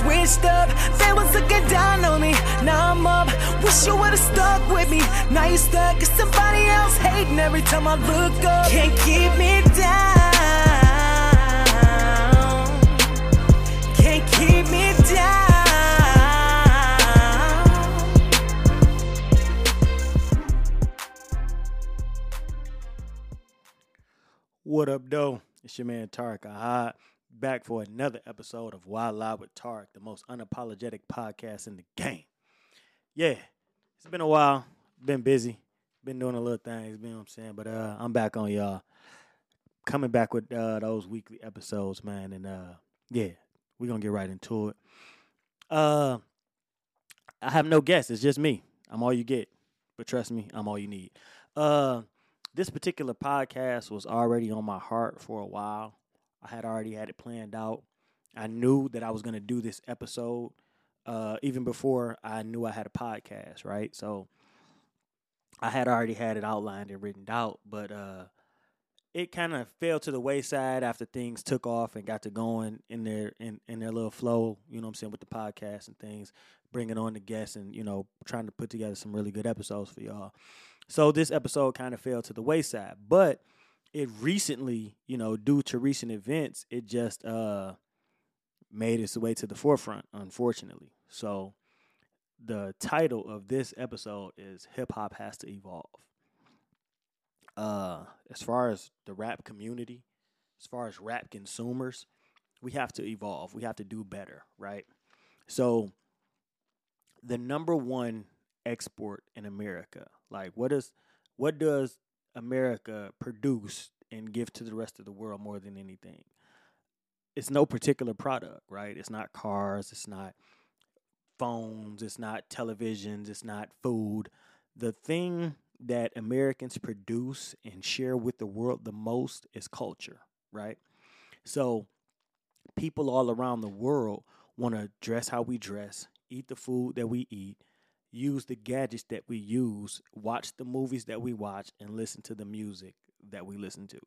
switched up. They was looking down on me. Now I'm up. Wish you would've stuck with me. Now you stuck. Somebody else hating every time I look up. Can't keep me down. Can't keep me down. What up, though? It's your man Tarek Ahad, back for another episode of Why Lie with Tarek, the most unapologetic podcast in the game. Yeah, it's been a while, been busy, been doing a little things, you know what I'm saying? But uh, I'm back on y'all, coming back with uh, those weekly episodes, man. And uh, yeah, we're gonna get right into it. Uh, I have no guests, it's just me. I'm all you get, but trust me, I'm all you need. Uh, this particular podcast was already on my heart for a while. I had already had it planned out. I knew that I was going to do this episode uh, even before I knew I had a podcast, right? So I had already had it outlined and written out, but uh, it kind of fell to the wayside after things took off and got to going in their in, in their little flow, you know what I'm saying, with the podcast and things, bringing on the guests and, you know, trying to put together some really good episodes for y'all. So this episode kind of fell to the wayside, but it recently, you know, due to recent events, it just uh made its way to the forefront, unfortunately. So the title of this episode is Hip Hop Has to Evolve. Uh as far as the rap community, as far as rap consumers, we have to evolve. We have to do better, right? So the number one export in America? Like what is what does America produce and give to the rest of the world more than anything? It's no particular product, right? It's not cars, it's not phones, it's not televisions, it's not food. The thing that Americans produce and share with the world the most is culture, right? So people all around the world want to dress how we dress, eat the food that we eat, use the gadgets that we use, watch the movies that we watch, and listen to the music that we listen to.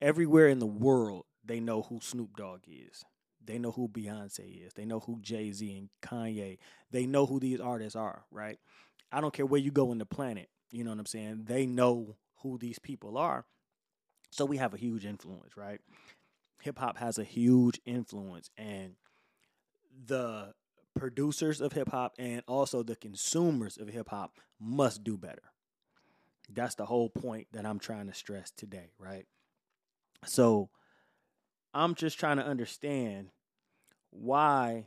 Everywhere in the world, they know who Snoop Dogg is. They know who Beyonce is. They know who Jay Z and Kanye. They know who these artists are, right? I don't care where you go in the planet. You know what I'm saying? They know who these people are. So we have a huge influence, right? Hip hop has a huge influence, and the producers of hip hop and also the consumers of hip hop must do better. That's the whole point that I'm trying to stress today, right? So I'm just trying to understand why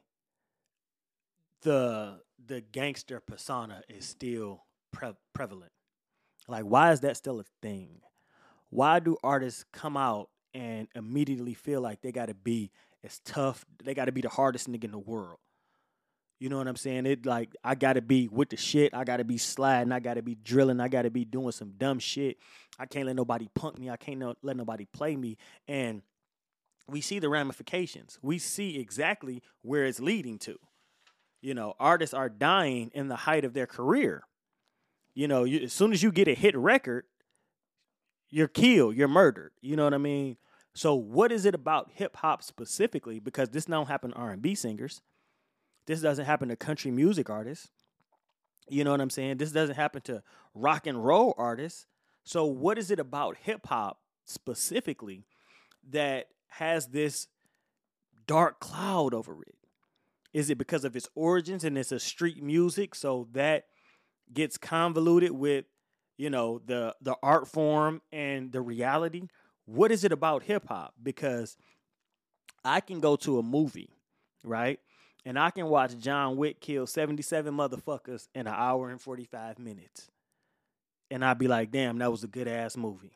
the the gangster persona is still pre- prevalent. Like why is that still a thing? Why do artists come out and immediately feel like they got to be as tough, they got to be the hardest nigga in the world? You know what I'm saying? It like I gotta be with the shit. I gotta be sliding. I gotta be drilling. I gotta be doing some dumb shit. I can't let nobody punk me. I can't no, let nobody play me. And we see the ramifications. We see exactly where it's leading to. You know, artists are dying in the height of their career. You know, you, as soon as you get a hit record, you're killed. You're murdered. You know what I mean? So, what is it about hip hop specifically? Because this don't happen to R and B singers this doesn't happen to country music artists. You know what I'm saying? This doesn't happen to rock and roll artists. So, what is it about hip hop specifically that has this dark cloud over it? Is it because of its origins and it's a street music, so that gets convoluted with, you know, the the art form and the reality? What is it about hip hop? Because I can go to a movie, right? And I can watch John Wick kill 77 motherfuckers in an hour and 45 minutes. And I'd be like, damn, that was a good ass movie.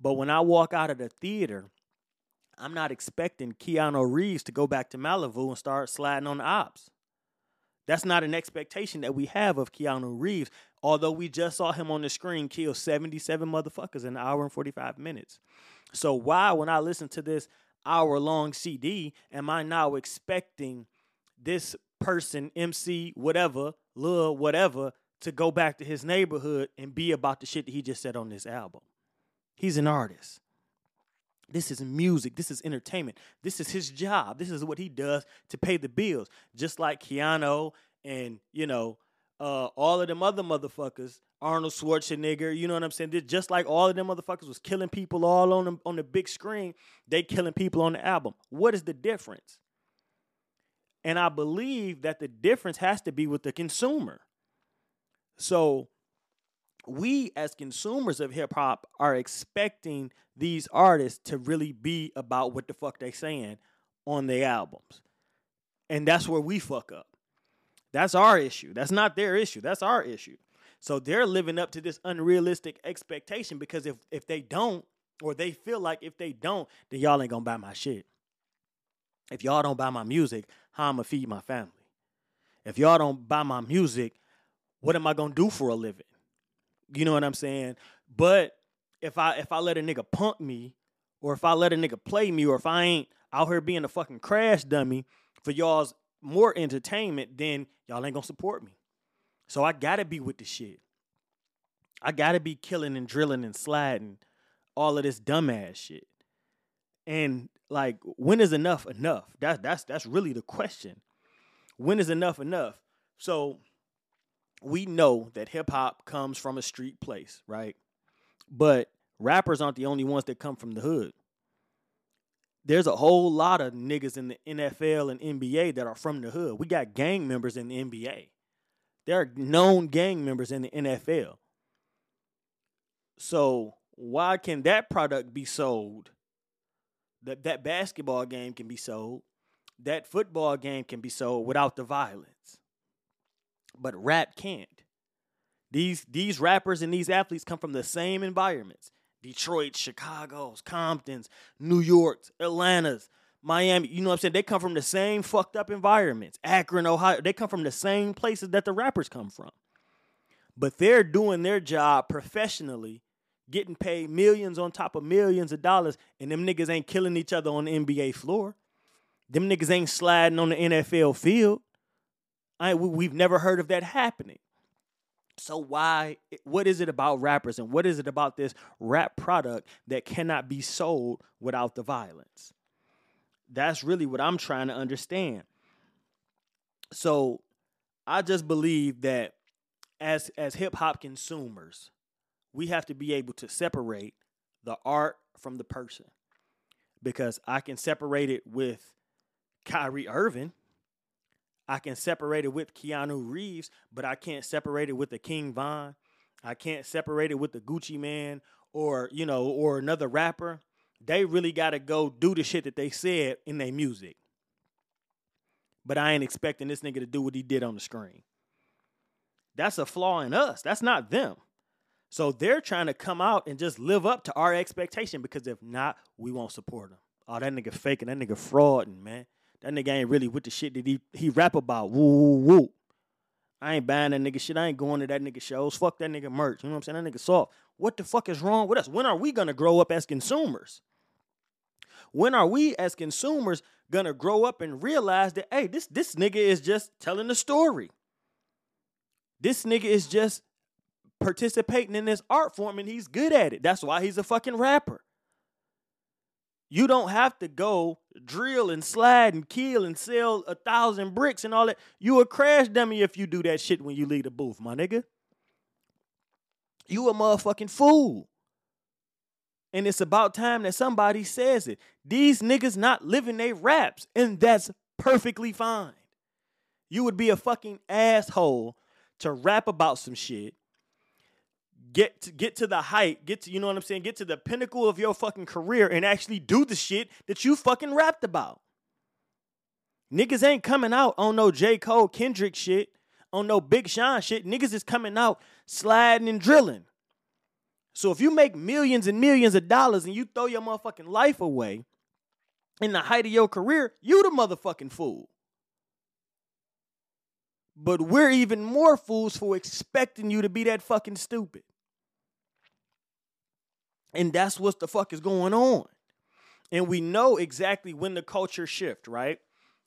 But when I walk out of the theater, I'm not expecting Keanu Reeves to go back to Malibu and start sliding on the ops. That's not an expectation that we have of Keanu Reeves, although we just saw him on the screen kill 77 motherfuckers in an hour and 45 minutes. So why, when I listen to this hour long CD, am I now expecting this person, MC, whatever, Lil, whatever, to go back to his neighborhood and be about the shit that he just said on this album. He's an artist. This is music. This is entertainment. This is his job. This is what he does to pay the bills. Just like Keanu and, you know, uh, all of them other motherfuckers, Arnold Schwarzenegger, you know what I'm saying? Just like all of them motherfuckers was killing people all on the, on the big screen, they killing people on the album. What is the difference? And I believe that the difference has to be with the consumer. So we as consumers of hip hop are expecting these artists to really be about what the fuck they saying on their albums. And that's where we fuck up. That's our issue. That's not their issue. That's our issue. So they're living up to this unrealistic expectation because if if they don't, or they feel like if they don't, then y'all ain't gonna buy my shit. If y'all don't buy my music, how I'ma feed my family? If y'all don't buy my music, what am I gonna do for a living? You know what I'm saying? But if I if I let a nigga punk me, or if I let a nigga play me, or if I ain't out here being a fucking crash dummy for y'all's more entertainment, then y'all ain't gonna support me. So I gotta be with the shit. I gotta be killing and drilling and sliding all of this dumbass shit. And like, when is enough enough? That's that's that's really the question. When is enough enough? So we know that hip hop comes from a street place, right? But rappers aren't the only ones that come from the hood. There's a whole lot of niggas in the NFL and NBA that are from the hood. We got gang members in the NBA. There are known gang members in the NFL. So why can that product be sold? That that basketball game can be sold. That football game can be sold without the violence. But rap can't. These these rappers and these athletes come from the same environments. Detroit, Chicago's, Compton's, New York's, Atlanta's, Miami. You know what I'm saying? They come from the same fucked up environments. Akron, Ohio. They come from the same places that the rappers come from. But they're doing their job professionally getting paid millions on top of millions of dollars, and them niggas ain't killing each other on the NBA floor. Them niggas ain't sliding on the NFL field. I we've never heard of that happening. So why what is it about rappers and what is it about this rap product that cannot be sold without the violence? That's really what I'm trying to understand. So I just believe that as as hip hop consumers, we have to be able to separate the art from the person. Because I can separate it with Kyrie Irving. I can separate it with Keanu Reeves, but I can't separate it with the King Von. I can't separate it with the Gucci Mane or, you know, or another rapper. They really got to go do the shit that they said in their music. But I ain't expecting this nigga to do what he did on the screen. That's a flaw in us. That's not them. So they're trying to come out and just live up to our expectation because if not, we won't support them. Oh, that nigga faking, that nigga frauding, man. That nigga ain't really with the shit that he he rap about. Woo woo woo. I ain't buying that nigga shit. I ain't going to that nigga shows. Fuck that nigga merch. You know what I'm saying? That nigga soft. What the fuck is wrong with us? When are we gonna grow up as consumers? When are we as consumers gonna grow up and realize that hey, this this nigga is just telling a story. This nigga is just participating in this art form and he's good at it. That's why he's a fucking rapper. You don't have to go drill and slide and kill and sell a thousand bricks and all that. You a crash dummy if you do that shit when you leave the booth, my nigga. You a motherfucking fool. And it's about time that somebody says it. These niggas not living their raps, and that's perfectly fine. You would be a fucking asshole to rap about some shit get to, get to the height, get to you know what I'm saying, get to the pinnacle of your fucking career and actually do the shit that you fucking rapped about. Niggas ain't coming out on no J. Cole Kendrick shit, on no Big Sean shit. Niggas is coming out sliding and drilling. So if you make millions and millions of dollars and you throw your motherfucking life away in the height of your career, you the motherfucking fool. But we're even more fools for expecting you to be that fucking stupid. And that's what the fuck is going on. And we know exactly when the culture shift, right?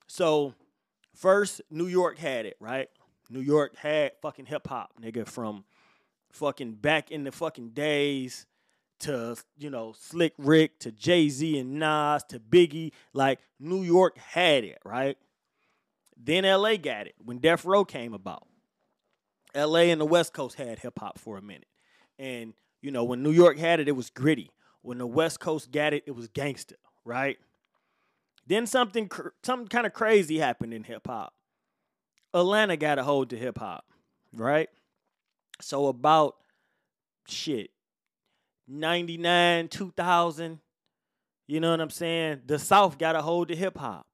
So first New York had it, right? New York had fucking hip hop, nigga, from fucking back in the fucking days to you know Slick Rick to Jay Z and Nas to Biggie. Like New York had it, right? Then LA got it when Death Row came about. LA and the West Coast had hip hop for a minute. And, you know, when New York had it, it was gritty. When the West Coast got it, it was gangster, right? Then something something kind of crazy happened in hip hop. Atlanta got a hold to hip hop, right? So about shit 99, 2000, you know what I'm saying? The South got a hold to hip hop.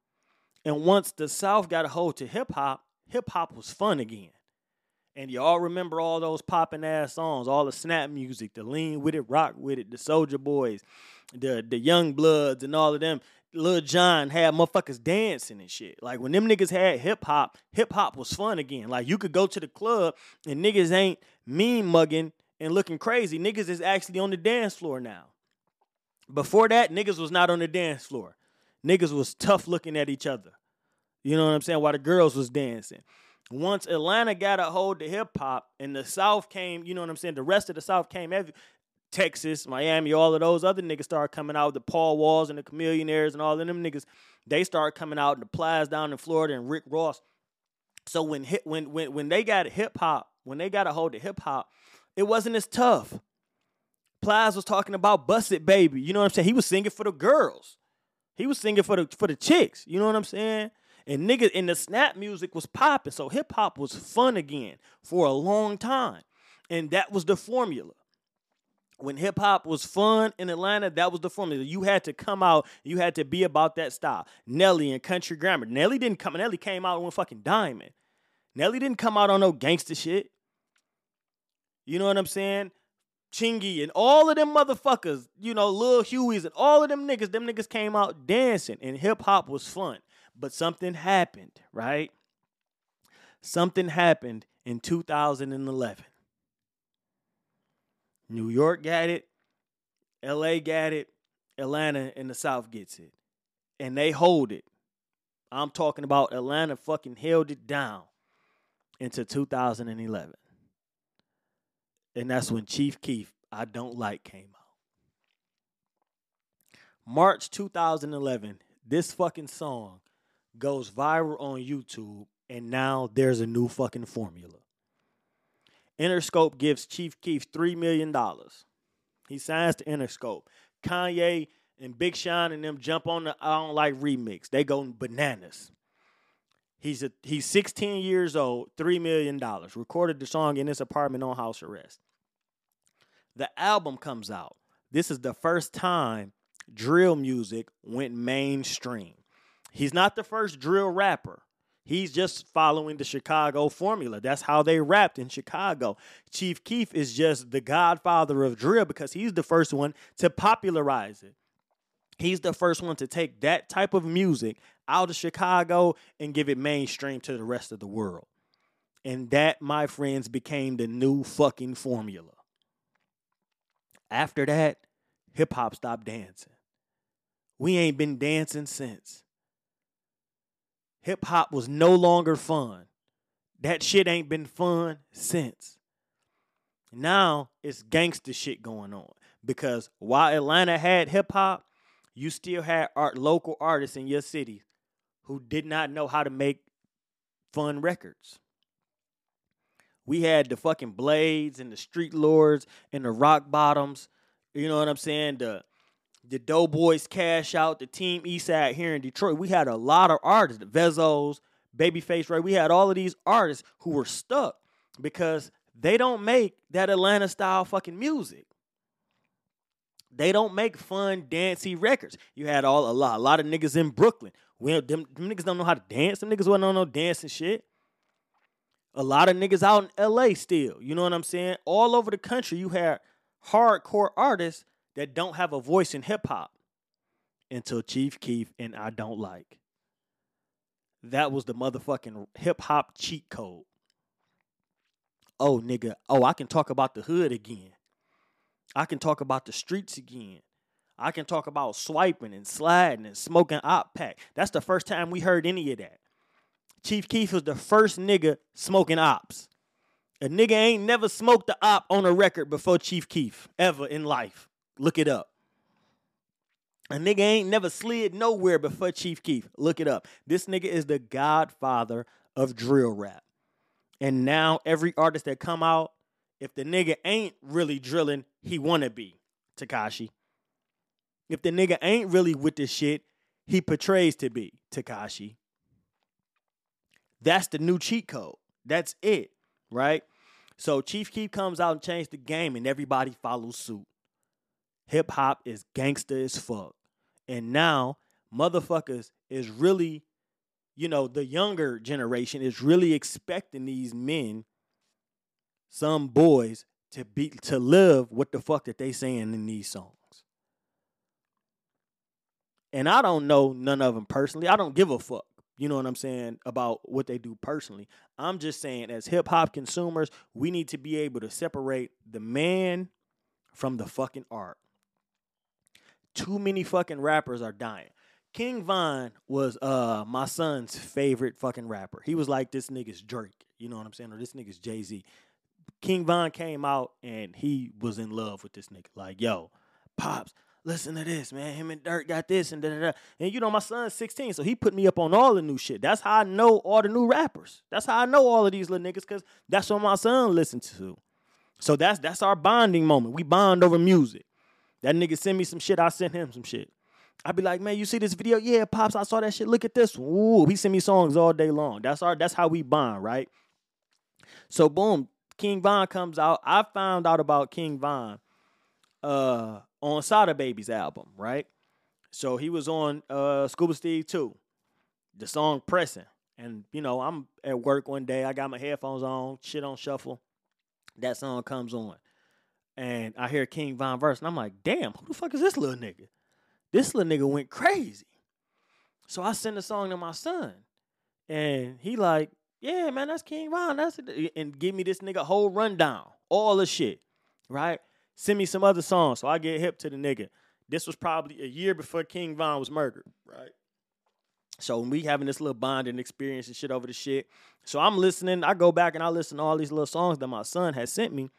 And once the South got a hold to hip hop, hip hop was fun again. And y'all remember all those popping ass songs, all the snap music, the lean with it, rock with it, the Soulja Boys, the the Young Bloods, and all of them. Lil Jon had motherfuckers dancing and shit. Like when them niggas had hip hop, hip hop was fun again. Like you could go to the club and niggas ain't mean mugging and looking crazy. Niggas is actually on the dance floor now. Before that, niggas was not on the dance floor. Niggas was tough looking at each other. You know what I'm saying? While the girls was dancing. Once Atlanta got a hold of hip hop and the South came, you know what I'm saying? The rest of the South came, every, Texas, Miami, all of those other niggas started coming out. The Paul Walls and the Chamillionaires and all of them niggas, they started coming out. And the Plies down in Florida and Rick Ross. So when hit when when when they got hip hop, when they got a hold of hip hop, it wasn't as tough. Plies was talking about "Bust It, Baby." You know what I'm saying? He was singing for the girls. He was singing for the for the chicks. You know what I'm saying? And niggas and the snap music was popping. So hip hop was fun again for a long time. And that was the formula. When hip hop was fun in Atlanta, that was the formula. You had to come out, you had to be about that style. Nelly and Country Grammar. Nelly didn't come, Nelly came out on fucking diamond. Nelly didn't come out on no gangster shit. You know what I'm saying? Chingy and all of them motherfuckers, you know, Lil Huey's and all of them niggas, them niggas came out dancing and hip hop was fun. But something happened, right? Something happened in 2011. New York got it, LA got it, Atlanta in the South gets it. And they hold it. I'm talking about Atlanta fucking held it down into 2011. And that's when Chief Keef, I Don't Like, came out. March 2011, this fucking song goes viral on YouTube, and now there's a new fucking formula. Interscope gives Chief Keef $3 million. He signs to Interscope. Kanye and Big Sean and them jump on the I Don't Like remix. They go bananas. He's a, he's 16 years old, $3 million. Recorded the song in his apartment on house arrest. The album comes out. This is the first time drill music went mainstream. He's not the first drill rapper. He's just following the Chicago formula. That's how they rapped in Chicago. Chief Keef is just the godfather of drill because he's the first one to popularize it. He's the first one to take that type of music out of Chicago and give it mainstream to the rest of the world. And that, my friends, became the new fucking formula. After that, hip hop stopped dancing. We ain't been dancing since. Hip hop was no longer fun. That shit ain't been fun since. Now it's gangster shit going on because while Atlanta had hip hop, you still had art local artists in your city who did not know how to make fun records. We had the fucking Blades and the Street Lords and the Rock Bottoms. You know what I'm saying? The the Doughboys Cash Out, the Team Eastside here in Detroit. We had a lot of artists, the Vezos, Babyface Ray. We had all of these artists who were stuck because they don't make that Atlanta style fucking music. They don't make fun, dancey records. You had all a lot, a lot of niggas in Brooklyn. Well, them, them niggas don't know how to dance. Them niggas wasn't on no dancing shit. A lot of niggas out in LA still. You know what I'm saying? All over the country, you had hardcore artists that don't have a voice in hip hop until Chief Keef and I Don't Like. That was the motherfucking hip hop cheat code. Oh, nigga. Oh, I can talk about the hood again. I can talk about the streets again. I can talk about swiping and sliding and smoking op pack. That's the first time we heard any of that. Chief Keef was the first nigga smoking ops. A nigga ain't never smoked the op on a record before Chief Keef ever in life. Look it up. A nigga ain't never slid nowhere before Chief Keef. Look it up. This nigga is the godfather of drill rap. And now every artist that come out, if the nigga ain't really drilling, he wanna be Tekashi. If the nigga ain't really with this shit, he portrays to be Tekashi. That's the new cheat code. That's it, right? So Chief Keef comes out and changed the game, and everybody follows suit. Hip hop is gangster as fuck. And now motherfuckers is really, you know, the younger generation is really expecting these men, some boys, to be to live what the fuck that they saying in these songs. And I don't know none of them personally. I don't give a fuck. You know what I'm saying about what they do personally. I'm just saying, as hip hop consumers, we need to be able to separate the man from the fucking art. Too many fucking rappers are dying. King Von was uh my son's favorite fucking rapper. He was like this nigga's Drake, you know what I'm saying, or this nigga's Jay Z. King Von came out and he was in love with this nigga. Like, yo, pops, listen to this, man. Him and Durk got this and da da da. And you know, my son's 16, so he put me up on all the new shit. That's how I know all the new rappers. That's how I know all of these little niggas, cause that's what my son listens to. So that's that's our bonding moment. We bond over music. That nigga send me some shit, I send him some shit. I'd be like, man, you see this video? Yeah, pops, I saw that shit. Look at this. Ooh, he send me songs all day long. That's our that's how we bond, right? So boom, King Von comes out. I found out about King Von uh on Sada Baby's album, right? So he was on uh Scuba Steve too. The song Pressing. And you know, I'm at work one day, I got my headphones on, shit on shuffle. That song comes on. And I hear King Von verse, and I'm like, damn, who the fuck is this little nigga? This little nigga went crazy. So I send the song to my son. And he like, yeah, man, that's King Von. That's it. And give me this nigga whole rundown. All the shit. Right? Send me some other songs. So I get hip to the nigga. This was probably a year before King Von was murdered. Right? So we having this little bonding experience and shit over the shit. So I'm listening. I go back and I listen to all these little songs that my son has sent me.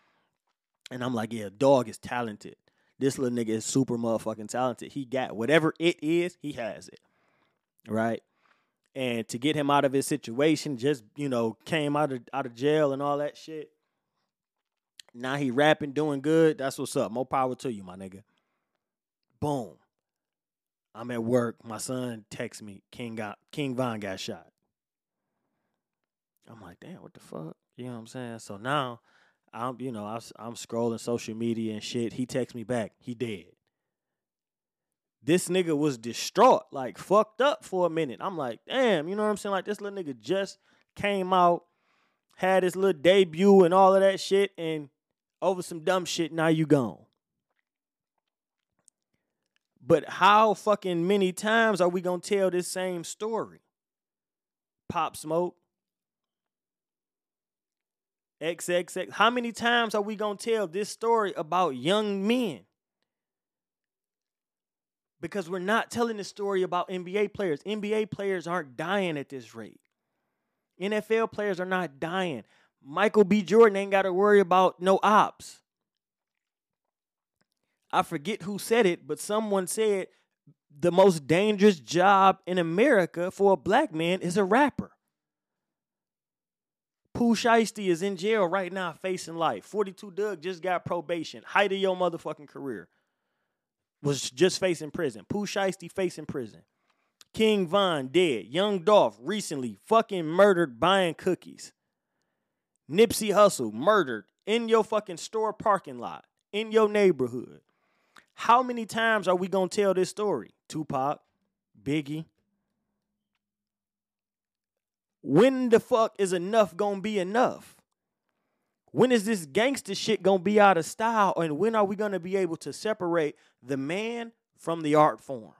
And I'm like, yeah, dog is talented. This little nigga is super motherfucking talented. He got whatever it is, he has it. Right? And to get him out of his situation, just, you know, came out of out of jail and all that shit. Now he rapping, doing good. That's what's up. More power to you, my nigga. Boom. I'm at work. My son texts me, King got King Von got shot. I'm like, damn, what the fuck? You know what I'm saying? So now I'm, you know, I'm, I'm scrolling social media and shit. He texts me back. He dead. This nigga was distraught, like fucked up for a minute. I'm like, damn, you know what I'm saying? Like this little nigga just came out, had his little debut and all of that shit, and over some dumb shit, now you gone. But how fucking many times are we gonna tell this same story? Pop Smoke, XXX. How many times are we going to tell this story about young men? Because we're not telling the story about NBA players. NBA players aren't dying at this rate. NFL players are not dying. Michael B. Jordan ain't got to worry about no ops. I forget who said it, but someone said the most dangerous job in America for a black man is a rapper. Pooh Shiesty is in jail right now facing life. 42 Dugg just got probation. Height of your motherfucking career. Was just facing prison. Pooh Shiesty facing prison. King Von dead. Young Dolph recently fucking murdered buying cookies. Nipsey Hussle murdered in your fucking store parking lot in your neighborhood. How many times are we gonna tell this story? Tupac, Biggie, when the fuck is enough gonna be enough? When is this gangster shit gonna be out of style? And when are we gonna be able to separate the man from the art form?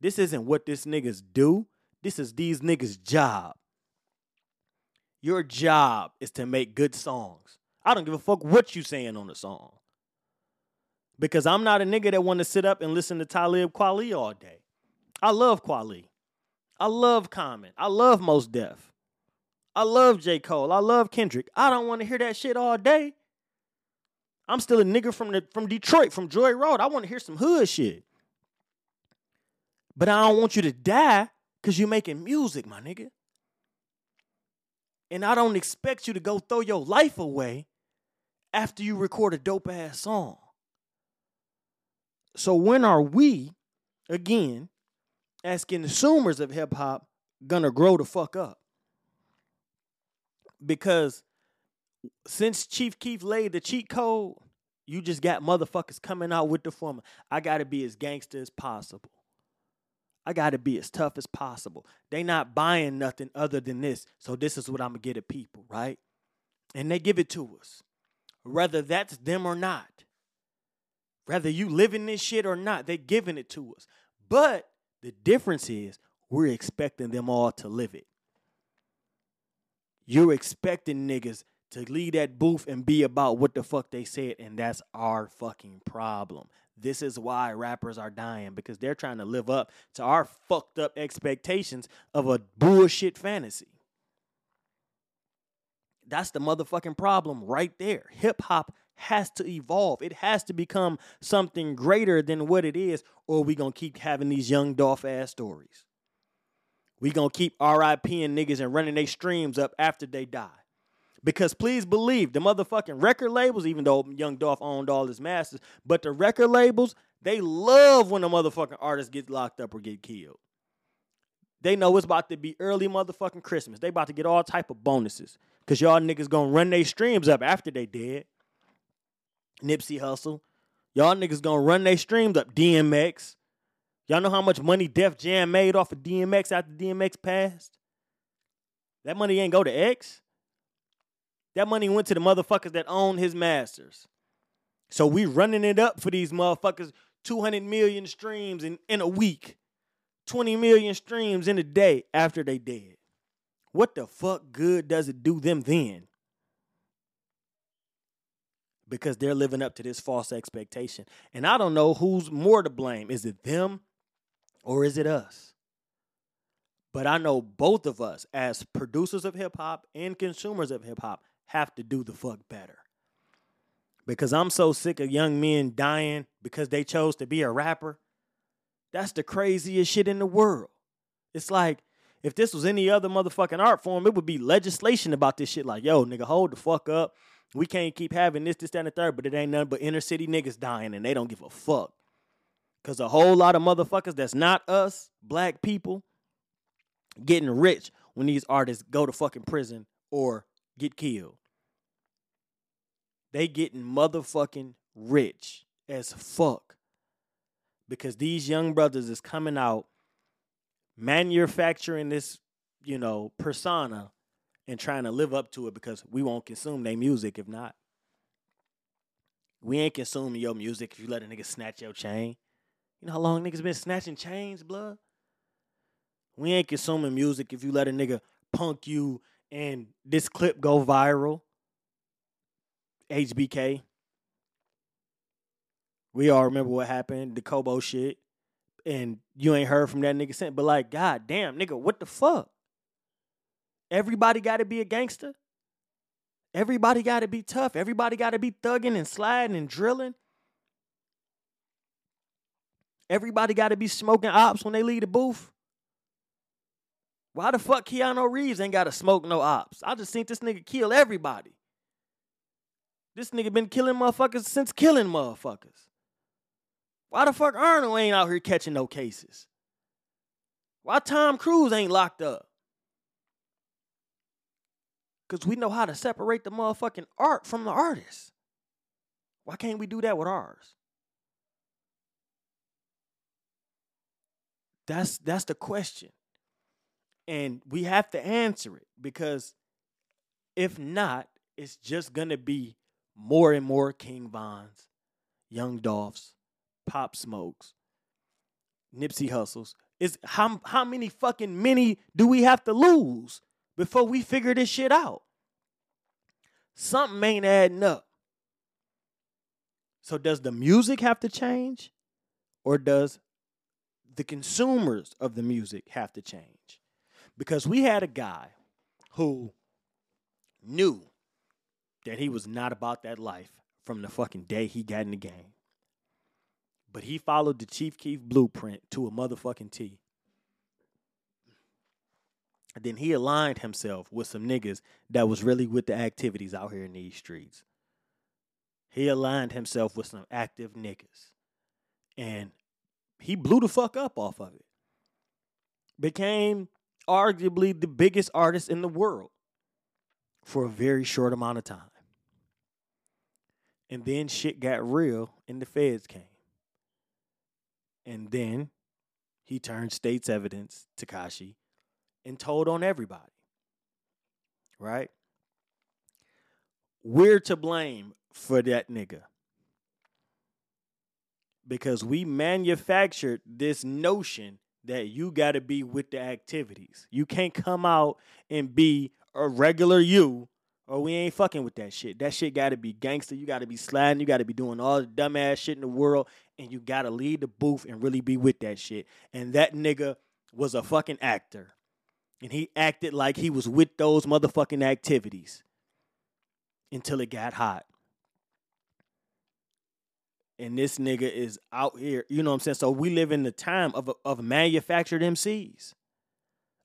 This isn't what this niggas do. This is these niggas' job. Your job is to make good songs. I don't give a fuck what you saying on the song. Because I'm not a nigga that want to sit up and listen to Talib Kweli all day. I love Kweli. I love Common. I love Mos Def. I love J. Cole. I love Kendrick. I don't want to hear that shit all day. I'm still a nigga from the from Detroit, from Joy Road. I want to hear some hood shit. But I don't want you to die because you're making music, my nigga. And I don't expect you to go throw your life away after you record a dope ass song. So when are we, again, as consumers of hip hop, gonna grow the fuck up? Because since Chief Keef laid the cheat code, you just got motherfuckers coming out with the formula. I gotta be as gangster as possible. I gotta be as tough as possible. They not buying nothing other than this. So this is what I'm gonna get at people, right? And they give it to us. Whether that's them or not. Whether you live in this shit or not, they giving it to us. But the difference is we're expecting them all to live it. You're expecting niggas to leave that booth and be about what the fuck they said, and that's our fucking problem. This is why rappers are dying because they're trying to live up to our fucked up expectations of a bullshit fantasy. That's the motherfucking problem right there. Hip hop has to evolve. It has to become something greater than what it is, or we gonna keep having these young Dolph ass stories. We gonna keep RIPing niggas and running their streams up after they die. Because please believe the motherfucking record labels, even though Young Dolph owned all his masters, but the record labels, they love when a motherfucking artist gets locked up or get killed. They know it's about to be early motherfucking Christmas. They about to get all type of bonuses. Cause y'all niggas gonna run their streams up after they dead. Nipsey Hussle. Y'all niggas gonna run their streams up. DMX. Y'all know how much money Def Jam made off of DMX after DMX passed? That money ain't go to X. That money went to the motherfuckers that own his masters. So we running it up for these motherfuckers. 200 million streams in, in a week. 20 million streams in a day after they dead. What the fuck good does it do them then? Because they're living up to this false expectation. And I don't know who's more to blame. Is it them or is it us? But I know both of us, as producers of hip hop and consumers of hip hop, have to do the fuck better. Because I'm so sick of young men dying because they chose to be a rapper. That's the craziest shit in the world. It's like if this was any other motherfucking art form, it would be legislation about this shit. Like, yo, nigga, hold the fuck up. We can't keep having this, this, that, and the third, but it ain't nothing but inner city niggas dying and they don't give a fuck. Cause a whole lot of motherfuckers that's not us, black people, getting rich when these artists go to fucking prison or get killed. They getting motherfucking rich as fuck. Because these young brothers is coming out manufacturing this, you know, persona and trying to live up to it because we won't consume their music if not. We ain't consuming your music if you let a nigga snatch your chain. You know how long niggas been snatching chains, blood? We ain't consuming music if you let a nigga punk you and this clip go viral. HBK. We all remember what happened, the Kobo shit. And you ain't heard from that nigga since. But like, god damn, nigga, what the fuck? Everybody got to be a gangster. Everybody got to be tough. Everybody got to be thugging and sliding and drilling. Everybody got to be smoking ops when they leave the booth. Why the fuck Keanu Reeves ain't got to smoke no ops? I just seen this nigga kill everybody. This nigga been killing motherfuckers since killing motherfuckers. Why the fuck Arnold ain't out here catching no cases? Why Tom Cruise ain't locked up? Because we know how to separate the motherfucking art from the artist. Why can't we do that with ours? That's that's the question. And we have to answer it because if not, it's just gonna be more and more King Vons, Young Dolphs, Pop Smokes, Nipsey Hussles. Is how how many fucking many do we have to lose before we figure this shit out. Something ain't adding up. So, does the music have to change? Or does the consumers of the music have to change? Because we had a guy who knew that he was not about that life from the fucking day he got in the game. But he followed the Chief Keef blueprint to a motherfucking T. And then he aligned himself with some niggas that was really with the activities out here in these streets. He aligned himself with some active niggas. And he blew the fuck up off of it. Became arguably the biggest artist in the world for a very short amount of time. And then shit got real and the feds came. And then he turned state's evidence, Tekashi, and told on everybody. Right? We're to blame for that nigga. Because we manufactured this notion that you got to be with the activities. You can't come out and be a regular you or we ain't fucking with that shit. That shit got to be gangster. You got to be sliding. You got to be doing all the dumbass shit in the world. And you got to leave the booth and really be with that shit. And that nigga was a fucking actor. And he acted like he was with those motherfucking activities until it got hot. And this nigga is out here, you know what I'm saying? So we live in the time of, of manufactured MCs.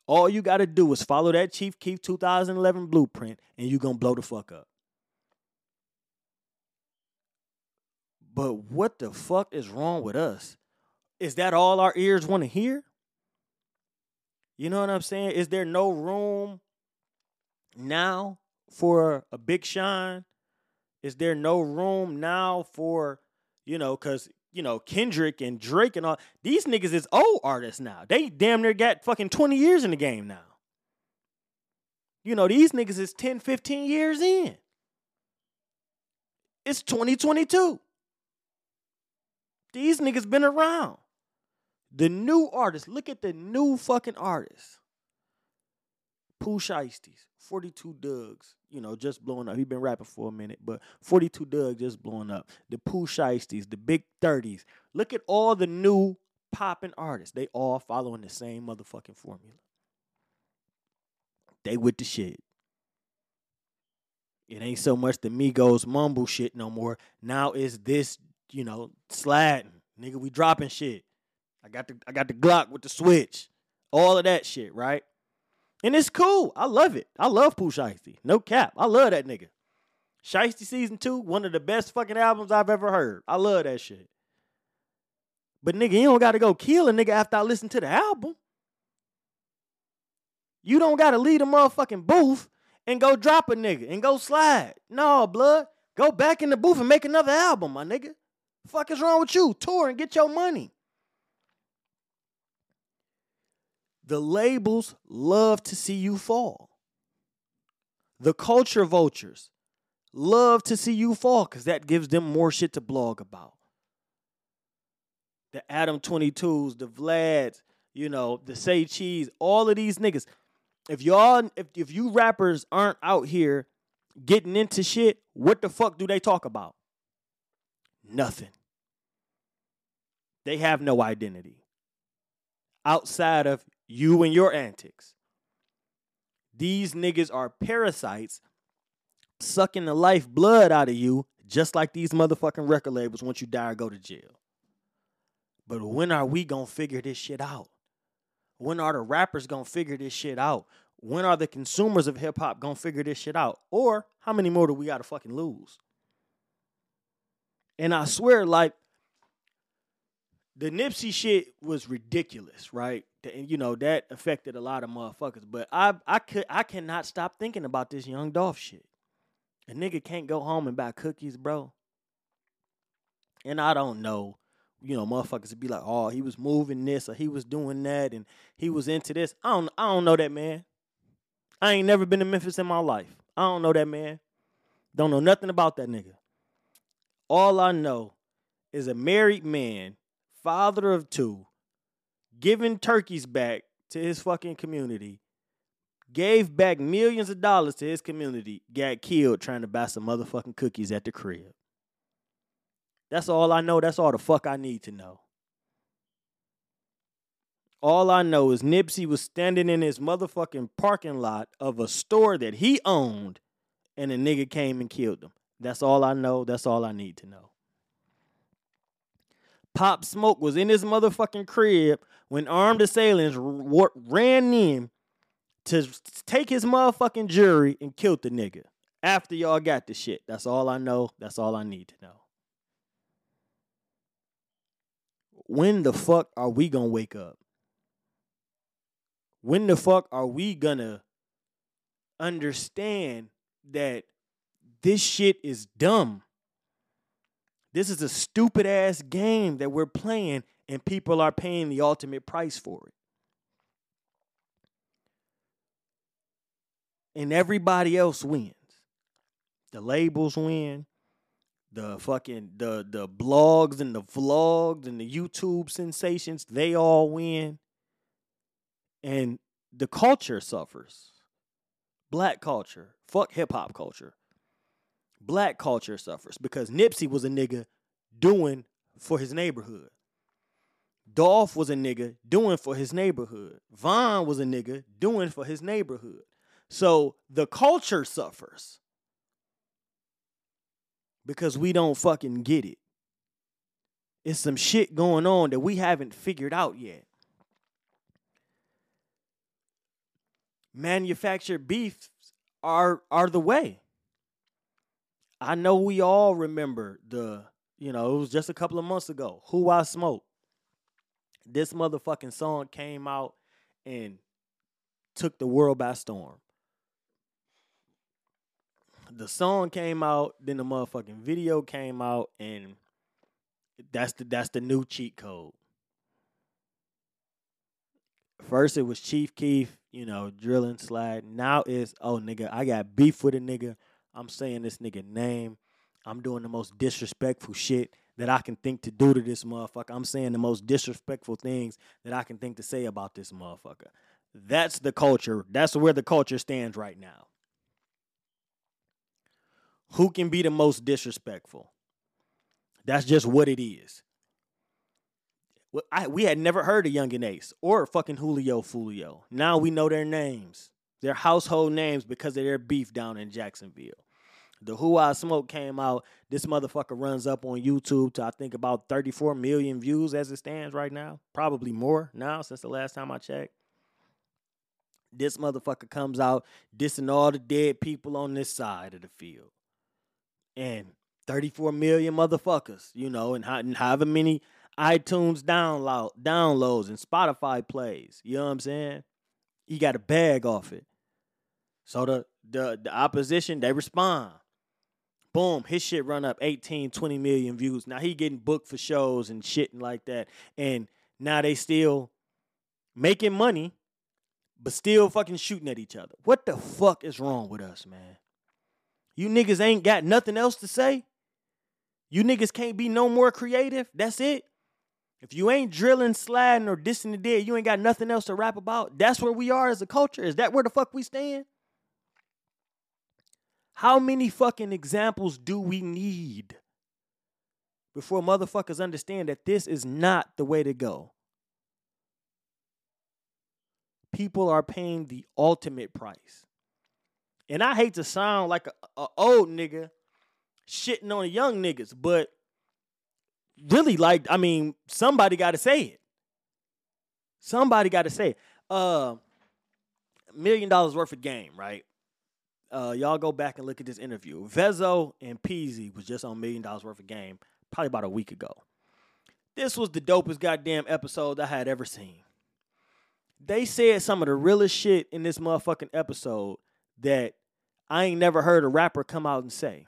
All you got to do is follow that Chief Keef 2011 blueprint and you're going to blow the fuck up. But what the fuck is wrong with us? Is that all our ears want to hear? You know what I'm saying? Is there no room now for a Big Sean? Is there no room now for, you know, because you know, Kendrick and Drake and all these niggas is old artists now. They damn near got fucking 20 years in the game now. You know, these niggas is 10, 15 years in. It's 2022. These niggas been around. The new artists, look at the new fucking artists. Pooh Shiesties, 42 Duggs, you know, just blowing up. He been rapping for a minute, but 42 Dugg just blowing up. The Pooh Shiesties, the Big 30s. Look at all the new popping artists. They all following the same motherfucking formula. They with the shit. It ain't so much the Migos mumble shit no more. Now it's this, you know, sliding. Nigga, we dropping shit. I got the I got the Glock with the switch. All of that shit, right? And it's cool. I love it. I love Pooh Shiesty. No cap. I love that nigga. Shiesty Season 2, one of the best fucking albums I've ever heard. I love that shit. But nigga, you don't gotta go kill a nigga after I listen to the album. You don't gotta leave the motherfucking booth and go drop a nigga and go slide. No, blood. Go back in the booth and make another album, my nigga. Fuck is wrong with you? Tour and get your money. The labels love to see you fall. The culture vultures love to see you fall because that gives them more shit to blog about. The Adam 22s, the Vlads, you know, the Say Cheese, all of these niggas. If y'all, if, if you rappers aren't out here getting into shit, what the fuck do they talk about? Nothing. They have no identity outside of you and your antics. These niggas are parasites sucking the life blood out of you, just like these motherfucking record labels once you die or go to jail. But when are we gonna figure this shit out? When are the rappers gonna figure this shit out? When are the consumers of hip hop gonna figure this shit out? Or how many more do we gotta fucking lose? And I swear, like, the Nipsey shit was ridiculous, right? And you know that affected a lot of motherfuckers. But I I could I cannot stop thinking about this young Dolph shit. A nigga can't go home and buy cookies, bro. And I don't know, you know, motherfuckers would be like, oh, he was moving this or he was doing that and he was into this. I don't I don't know that man. I ain't never been to Memphis in my life. I don't know that man. Don't know nothing about that nigga. All I know is a married man father of two, giving turkeys back to his fucking community, gave back millions of dollars to his community, got killed trying to buy some motherfucking cookies at the crib. That's all I know. That's all the fuck I need to know. All I know is Nipsey was standing in his motherfucking parking lot of a store that he owned, and a nigga came and killed him. That's all I know. That's all I need to know. Pop Smoke was in his motherfucking crib when armed assailants r- ran in to take his motherfucking jury and killed the nigga. After y'all got the shit. That's all I know. That's all I need to know. When the fuck are we gonna wake up? When the fuck are we gonna understand that this shit is dumb? This is a stupid ass game that we're playing, and people are paying the ultimate price for it. And everybody else wins. The labels win. The fucking the the blogs and the vlogs and the YouTube sensations, they all win. And the culture suffers. Black culture. Fuck hip hop culture black culture suffers because Nipsey was a nigga doing for his neighborhood. Dolph was a nigga doing for his neighborhood. Von was a nigga doing for his neighborhood. So the culture suffers because we don't fucking get it. It's some shit going on that we haven't figured out yet. Manufactured beefs are are the way. I know we all remember the, you know, it was just a couple of months ago. Who I Smoke. This motherfucking song came out and took the world by storm. The song came out, then the motherfucking video came out, and that's the that's the new cheat code. First it was Chief Keef, you know, drilling slide. Now it's oh nigga, I got beef with a nigga I'm saying this nigga name. I'm doing the most disrespectful shit that I can think to do to this motherfucker. I'm saying the most disrespectful things that I can think to say about this motherfucker. That's the culture. That's where the culture stands right now. Who can be the most disrespectful? That's just what it is. I, we had never heard of Yungeen Ace or fucking Julio Foolio. Now we know their names. Their household names because of their beef down in Jacksonville. The Who I Smoke came out. This motherfucker runs up on YouTube to I think about 34 million views as it stands right now. Probably more now since the last time I checked. This motherfucker comes out dissing all the dead people on this side of the field. And 34 million motherfuckers, you know, and, and however many iTunes download downloads and Spotify plays. You know what I'm saying? He got a bag off it. So the the the opposition they respond. Boom, his shit run up 18, 20 million views. Now he getting booked for shows and shit and like that. And now they still making money, but still fucking shooting at each other. What the fuck is wrong with us, man? You niggas ain't got nothing else to say? You niggas can't be no more creative? That's it? If you ain't drilling, sliding, or dissing the dead, you ain't got nothing else to rap about. That's where we are as a culture. Is that where the fuck we stand? How many fucking examples do we need before motherfuckers understand that this is not the way to go? People are paying the ultimate price. And I hate to sound like a, old nigga shitting on young niggas, but really like I mean, somebody got to say it. Somebody got to say it. Uh million dollars worth of game, right? Uh, y'all go back and look at this interview. Vezo and Peezy was just on Million Dollars Worth of Game probably about a week ago. This was the dopest goddamn episode I had ever seen. They said some of the realest shit in this motherfucking episode that I ain't never heard a rapper come out and say.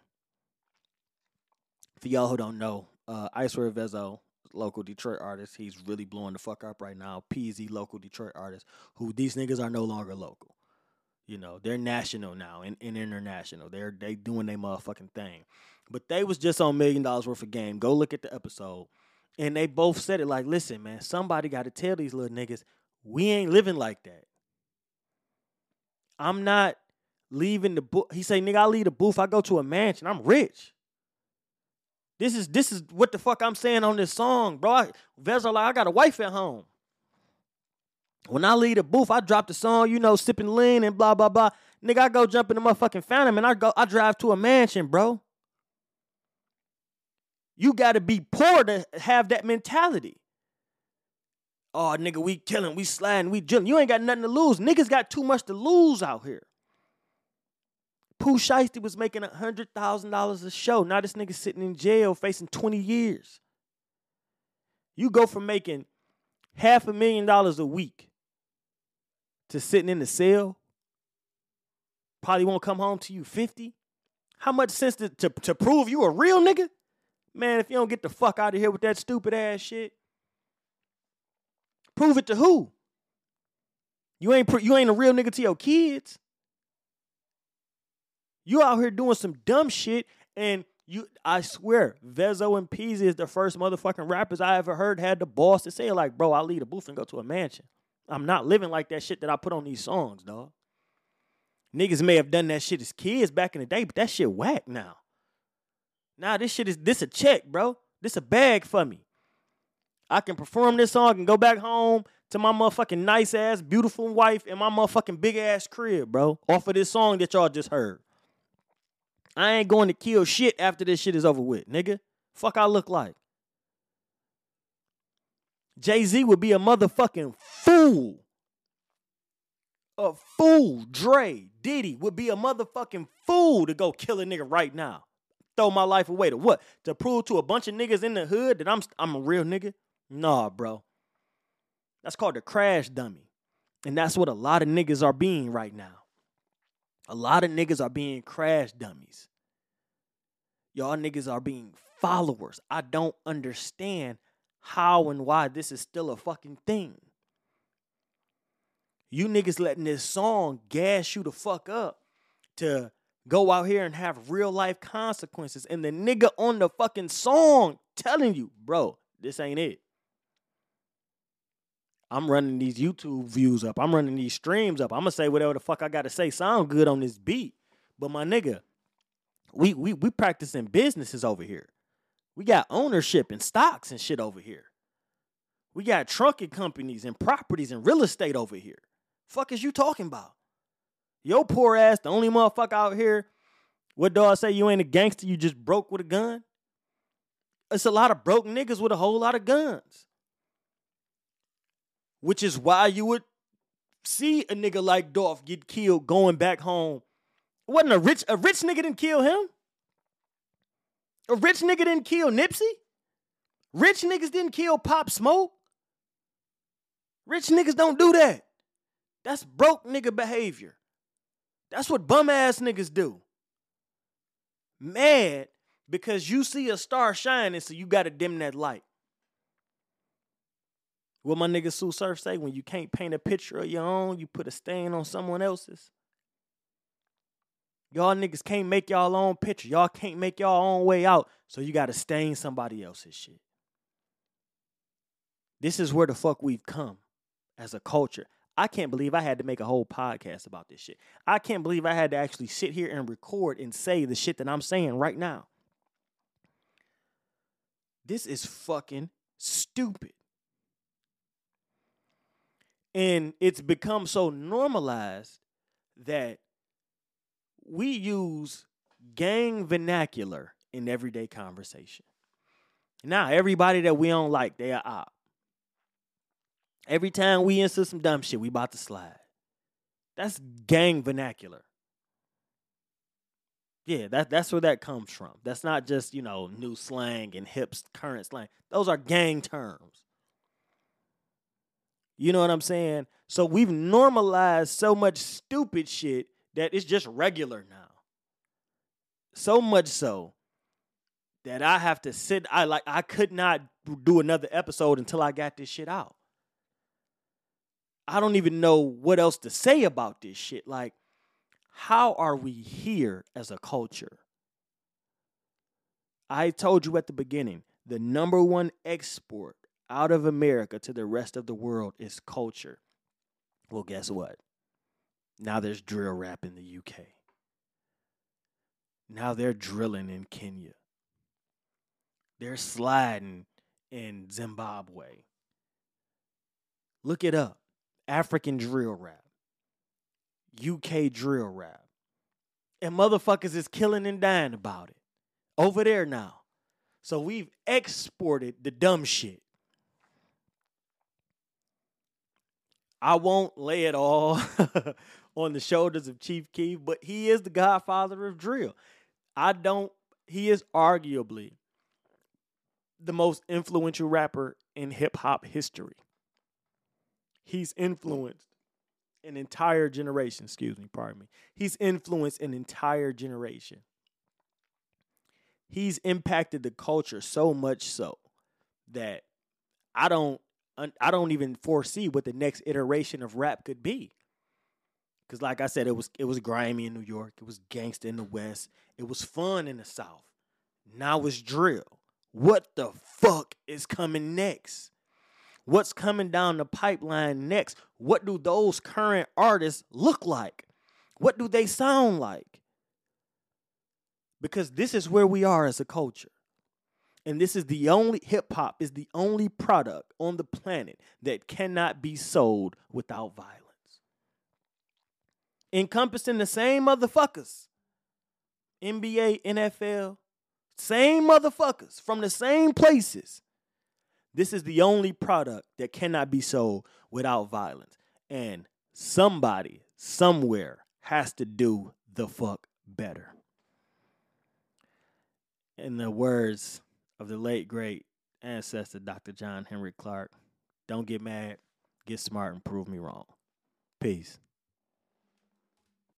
For y'all who don't know, uh, Icewear Vezo, local Detroit artist, he's really blowing the fuck up right now. Peezy, local Detroit artist, who these niggas are no longer local. You know, they're national now and, and international. They're they doing their motherfucking thing. But they was just on million dollars worth of game. Go look at the episode. And they both said it like, listen, man, somebody got to tell these little niggas, we ain't living like that. I'm not leaving the booth. He say, nigga, I leave the booth. I go to a mansion. I'm rich. This is this is what the fuck I'm saying on this song, bro. I, Vezo like, I got a wife at home. When I leave the booth, I drop the song, you know, sipping lean and blah blah blah. Nigga, I go jump in the motherfucking phantom and I go I drive to a mansion, bro. You got to be poor to have that mentality. Oh, nigga, we killing, we sliding, we drilling. You ain't got nothing to lose. Niggas got too much to lose out here. Pooh Shiesty was making $100,000 a show. Now this nigga sitting in jail facing 20 years. You go from making half a million dollars a week to sitting in the cell. Probably won't come home to you 50. How much sense to, to, to prove you a real nigga? Man, if you don't get the fuck out of here with that stupid ass shit, prove it to who? You ain't you ain't a real nigga to your kids. You out here doing some dumb shit, and you I swear, Vezo and Peezy is the first motherfucking rappers I ever heard had the boss to say like, bro, I'll leave the booth and go to a mansion. I'm not living like that shit that I put on these songs, dog. Niggas may have done that shit as kids back in the day, but that shit whack now. Now this shit is this a check, bro. This a bag for me. I can perform this song and go back home to my motherfucking nice ass, beautiful wife and my motherfucking big ass crib, bro. Off of this song that y'all just heard. I ain't going to kill shit after this shit is over with, nigga. Fuck I look like. Jay-Z would be a motherfucking fool. A fool. Dre, Diddy would be a motherfucking fool to go kill a nigga right now. Throw my life away to what? To prove to a bunch of niggas in the hood that I'm I'm a real nigga? Nah, bro. That's called a crash dummy. And that's what a lot of niggas are being right now. A lot of niggas are being crash dummies. Y'all niggas are being followers. I don't understand how and why this is still a fucking thing. You niggas letting this song gas you the fuck up to go out here and have real life consequences. And the nigga on the fucking song telling you, bro, this ain't it. I'm running these YouTube views up. I'm running these streams up. I'm gonna say whatever the fuck I gotta say. Sound good on this beat. But my nigga, we we we practicing businesses over here. We got ownership and stocks and shit over here. We got trucking companies and properties and real estate over here. Fuck is you talking about? Yo poor ass, the only motherfucker out here. What do I say? You ain't a gangster, you just broke with a gun? It's a lot of broke niggas with a whole lot of guns which is why you would see a nigga like Dolph get killed going back home. Wasn't a rich a rich nigga didn't kill him. A rich nigga didn't kill Nipsey. Rich niggas didn't kill Pop Smoke. Rich niggas don't do that. That's broke nigga behavior. That's what bum ass niggas do. Mad because you see a star shining, so you got to dim that light. What my nigga Sue Surf say? When you can't paint a picture of your own, you put a stain on someone else's. Y'all niggas can't make y'all own picture. Y'all can't make y'all own way out. So you gotta stain somebody else's shit. This is where the fuck we've come as a culture. I can't believe I had to make a whole podcast about this shit. I can't believe I had to actually sit here and record and say the shit that I'm saying right now. This is fucking stupid. And it's become so normalized that we use gang vernacular in everyday conversation. Now, everybody that we don't like, they are op. Every time we into some dumb shit, we about to slide. That's gang vernacular. Yeah, that, that's where that comes from. That's not just, you know, new slang and hip current slang. Those are gang terms. You know what I'm saying? So we've normalized so much stupid shit that it's just regular now. So much so that I have to sit I like I could not do another episode until I got this shit out. I don't even know what else to say about this shit. Like how are we here as a culture? I told you at the beginning, the number one export out of America to the rest of the world is culture. Well, guess what? Now there's drill rap in the UK. Now they're drilling in Kenya. They're sliding in Zimbabwe. Look it up. African drill rap. UK drill rap. And motherfuckers is killing and dying about it. Over there now. So we've exported the dumb shit. I won't lay it all on the shoulders of Chief Keef, but he is the godfather of drill. I don't, he is arguably the most influential rapper in hip hop history. He's influenced an entire generation, excuse me, pardon me. He's influenced an entire generation. He's impacted the culture so much so that I don't I don't even foresee what the next iteration of rap could be. Cause like I said, it was it was grimy in New York, it was gangsta in the West, it was fun in the South. Now it's drill. What the fuck is coming next? What's coming down the pipeline next? What do those current artists look like? What do they sound like? Because this is where we are as a culture. And this is the only hip hop is the only product on the planet that cannot be sold without violence. Encompassing the same motherfuckers. NBA, NFL, same motherfuckers from the same places. This is the only product that cannot be sold without violence. And somebody, somewhere, has to do the fuck better. In the words of the late great ancestor Dr. John Henrik Clarke, Don't get mad, get smart, and prove me wrong. Peace.